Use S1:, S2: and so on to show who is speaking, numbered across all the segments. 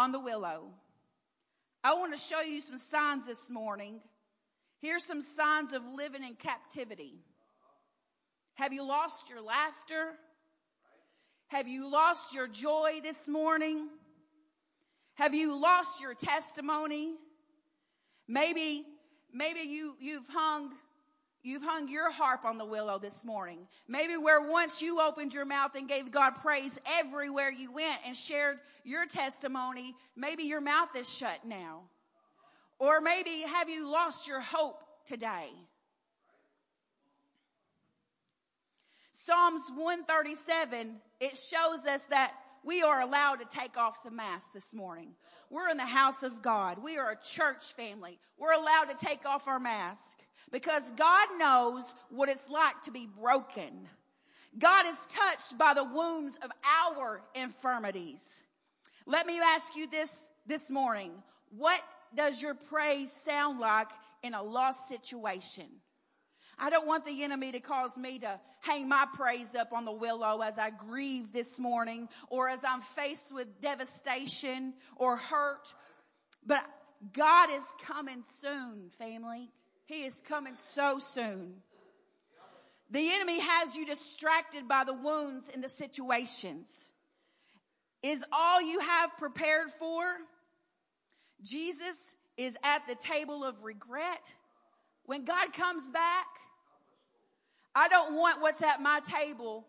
S1: on the willow. I want to show you some signs this morning. Here's some signs of living in captivity. Have you lost your laughter? Have you lost your joy this morning? Have you lost your testimony? Maybe, maybe you, you've hung You've hung your harp on the willow this morning. Maybe where once you opened your mouth and gave God praise everywhere you went and shared your testimony, maybe your mouth is shut now. Or maybe have you lost your hope today? Psalms 137, it shows us that we are allowed to take off the mask this morning. We're in the house of God. We are a church family. We're allowed to take off our mask because God knows what it's like to be broken. God is touched by the wounds of our infirmities. Let me ask you this this morning. What does your praise sound like in a lost situation? I don't want the enemy to cause me to hang my praise up on the willow as I grieve this morning or as I'm faced with devastation or hurt. But God is coming soon, family. He is coming so soon. The enemy has you distracted by the wounds and the situations. Is all you have prepared for? Jesus is at the table of regret. When God comes back, I don't want what's at my table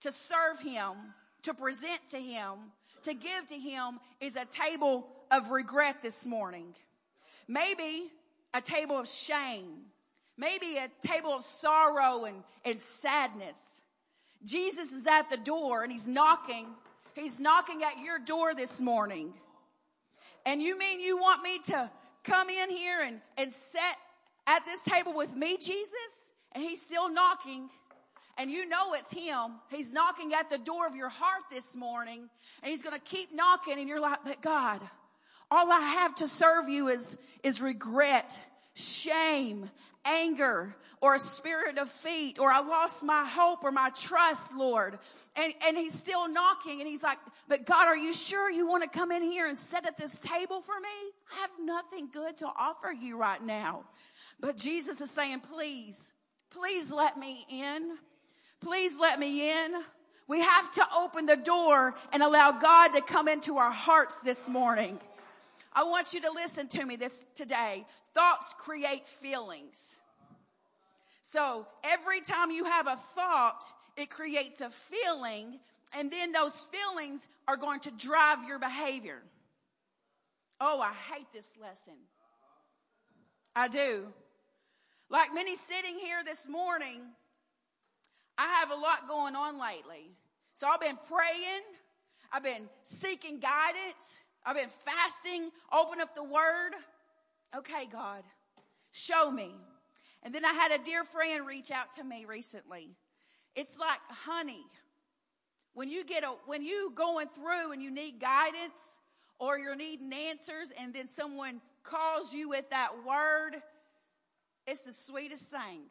S1: to serve him, to present to him, to give to him is a table of regret this morning. Maybe a table of shame. Maybe a table of sorrow and, and sadness. Jesus is at the door and he's knocking. He's knocking at your door this morning. And you mean you want me to come in here and, and sit at this table with me, Jesus? And he's still knocking and you know it's him. He's knocking at the door of your heart this morning and he's going to keep knocking and you're like, but God, all I have to serve you is, is regret, shame, anger, or a spirit of feet, or I lost my hope or my trust, Lord. And, and he's still knocking and he's like, but God, are you sure you want to come in here and sit at this table for me? I have nothing good to offer you right now. But Jesus is saying, please, Please let me in. Please let me in. We have to open the door and allow God to come into our hearts this morning. I want you to listen to me this today. Thoughts create feelings. So every time you have a thought, it creates a feeling and then those feelings are going to drive your behavior. Oh, I hate this lesson. I do. Like many sitting here this morning, I have a lot going on lately. So I've been praying. I've been seeking guidance. I've been fasting, open up the word. Okay, God, show me. And then I had a dear friend reach out to me recently. It's like honey. When you get a, when you going through and you need guidance or you're needing answers and then someone calls you with that word, it's the sweetest thing.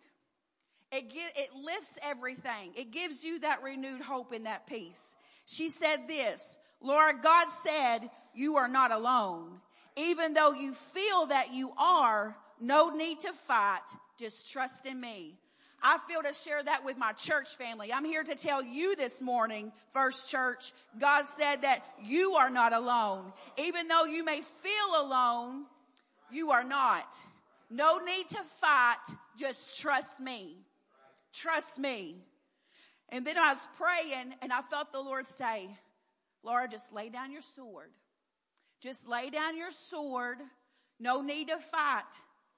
S1: It, it lifts everything. It gives you that renewed hope and that peace. She said this, Laura, God said you are not alone. Even though you feel that you are, no need to fight. Just trust in me. I feel to share that with my church family. I'm here to tell you this morning, First Church, God said that you are not alone. Even though you may feel alone, you are not. No need to fight. Just trust me. Trust me. And then I was praying and I felt the Lord say, Laura, just lay down your sword. Just lay down your sword. No need to fight.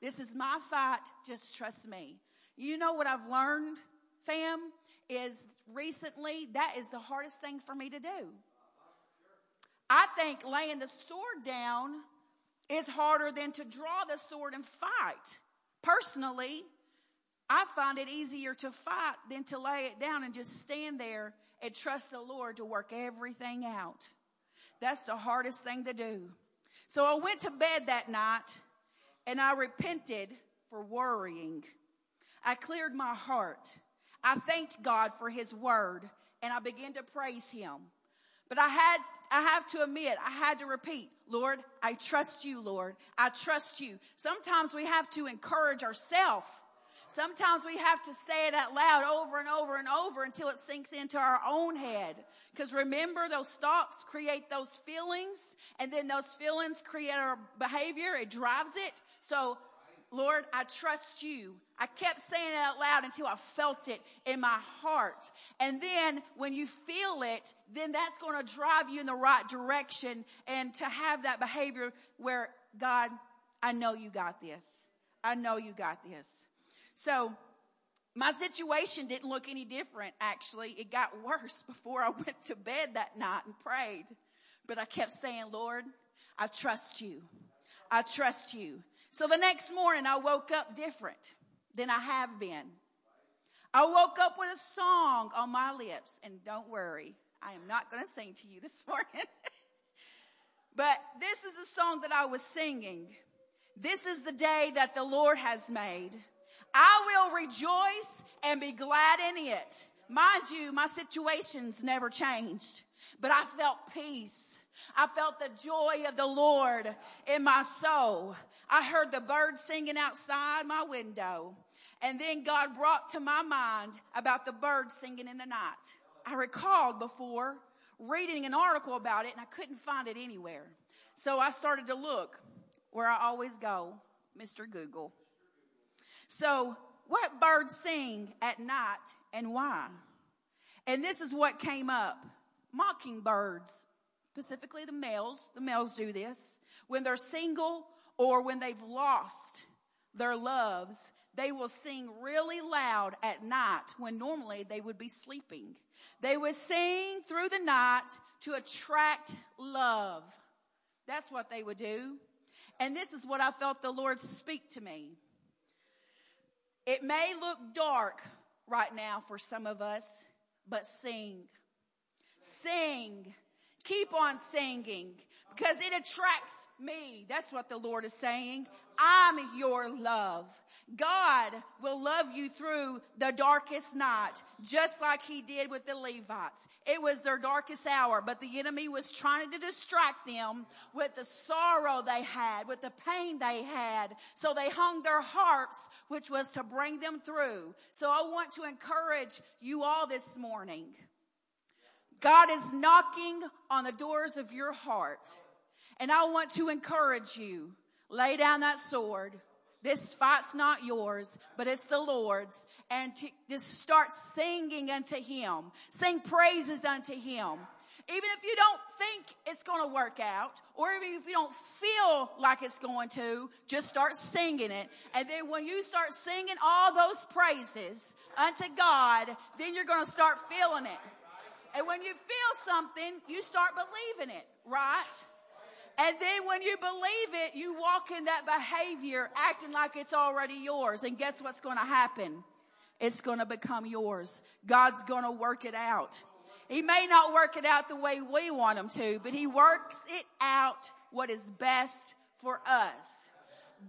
S1: This is my fight. Just trust me. You know what I've learned, fam, is recently that is the hardest thing for me to do. I think laying the sword down is harder than to draw the sword and fight. Personally, I find it easier to fight than to lay it down and just stand there and trust the Lord to work everything out. That's the hardest thing to do. So I went to bed that night and I repented for worrying. I cleared my heart. I thanked God for his word and I began to praise him. But I had I have to admit, I had to repeat, Lord, I trust you, Lord. I trust you. Sometimes we have to encourage ourselves. Sometimes we have to say it out loud over and over and over until it sinks into our own head. Because remember, those thoughts create those feelings, and then those feelings create our behavior. It drives it. So Lord, I trust you. I kept saying it out loud until I felt it in my heart. And then when you feel it, then that's going to drive you in the right direction and to have that behavior where God, I know you got this. I know you got this. So my situation didn't look any different actually. It got worse before I went to bed that night and prayed. But I kept saying, Lord, I trust you. I trust you. So the next morning I woke up different than I have been. I woke up with a song on my lips and don't worry, I am not going to sing to you this morning. but this is a song that I was singing. This is the day that the Lord has made. I will rejoice and be glad in it. Mind you, my situations never changed, but I felt peace. I felt the joy of the Lord in my soul. I heard the birds singing outside my window. And then God brought to my mind about the birds singing in the night. I recalled before reading an article about it and I couldn't find it anywhere. So I started to look where I always go, Mr. Google. So what birds sing at night and why? And this is what came up. Mockingbirds, specifically the males, the males do this. When they're single or when they've lost their loves, they will sing really loud at night when normally they would be sleeping. They would sing through the night to attract love. That's what they would do. And this is what I felt the Lord speak to me. It may look dark right now for some of us, but sing. Sing. Keep on singing because it attracts me. That's what the Lord is saying. I'm your love. God will love you through the darkest night, just like he did with the Levites. It was their darkest hour, but the enemy was trying to distract them with the sorrow they had, with the pain they had. So they hung their hearts, which was to bring them through. So I want to encourage you all this morning. God is knocking on the doors of your heart. And I want to encourage you, lay down that sword. This fight's not yours, but it's the Lord's. And to just start singing unto Him. Sing praises unto Him. Even if you don't think it's going to work out, or even if you don't feel like it's going to, just start singing it. And then when you start singing all those praises unto God, then you're going to start feeling it. And when you feel something, you start believing it, right? And then when you believe it, you walk in that behavior acting like it's already yours. And guess what's going to happen? It's going to become yours. God's going to work it out. He may not work it out the way we want him to, but he works it out what is best for us.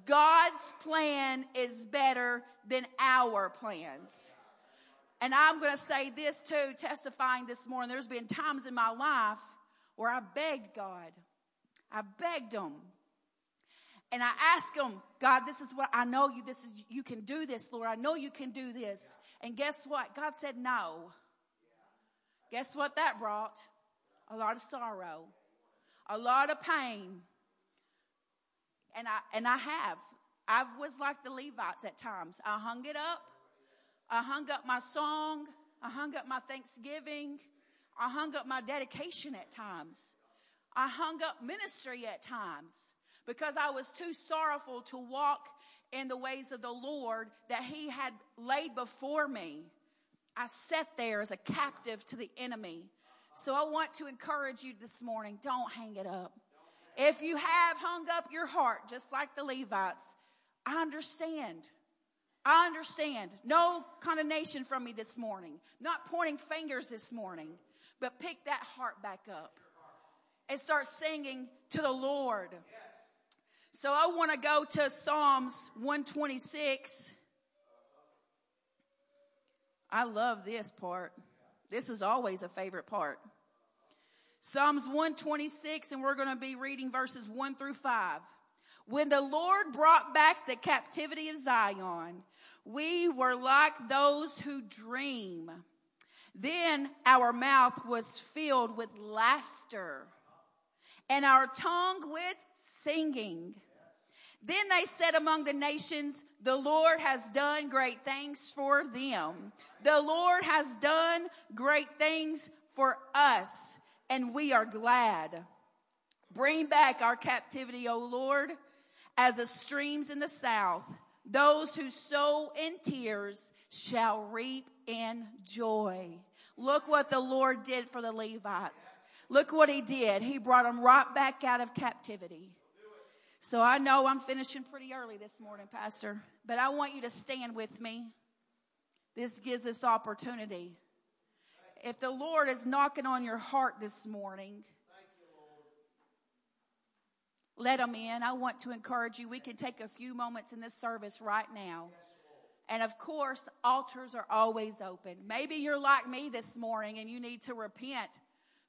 S1: God's plan is better than our plans. And I'm going to say this too, testifying this morning. There's been times in my life where I begged God, I begged him. And I asked him, God, this is what I know you, this is, you can do this, Lord. I know you can do this. And guess what? God said no. Guess what that brought? A lot of sorrow, a lot of pain. And I, and I have. I was like the Levites at times. I hung it up. I hung up my song. I hung up my thanksgiving. I hung up my dedication at times. I hung up ministry at times because I was too sorrowful to walk in the ways of the Lord that He had laid before me. I sat there as a captive to the enemy. So I want to encourage you this morning don't hang it up. If you have hung up your heart, just like the Levites, I understand. I understand. No condemnation from me this morning. Not pointing fingers this morning, but pick that heart back up and start singing to the Lord. So I want to go to Psalms 126. I love this part. This is always a favorite part. Psalms 126, and we're going to be reading verses 1 through 5. When the Lord brought back the captivity of Zion, we were like those who dream. Then our mouth was filled with laughter and our tongue with singing. Then they said among the nations, the Lord has done great things for them. The Lord has done great things for us and we are glad. Bring back our captivity, O Lord, as the streams in the south. Those who sow in tears shall reap in joy. Look what the Lord did for the Levites. Look what he did. He brought them right back out of captivity. So I know I'm finishing pretty early this morning, Pastor, but I want you to stand with me. This gives us opportunity if the Lord is knocking on your heart this morning, let him in. I want to encourage you. We can take a few moments in this service right now. And of course, altars are always open. Maybe you're like me this morning and you need to repent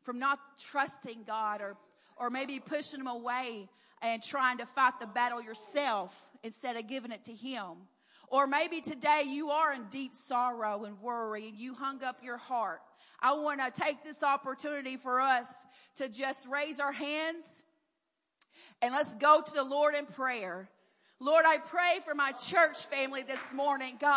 S1: from not trusting God or, or maybe pushing him away and trying to fight the battle yourself instead of giving it to him. Or maybe today you are in deep sorrow and worry and you hung up your heart. I want to take this opportunity for us to just raise our hands and let's go to the Lord in prayer. Lord, I pray for my church family this morning, God.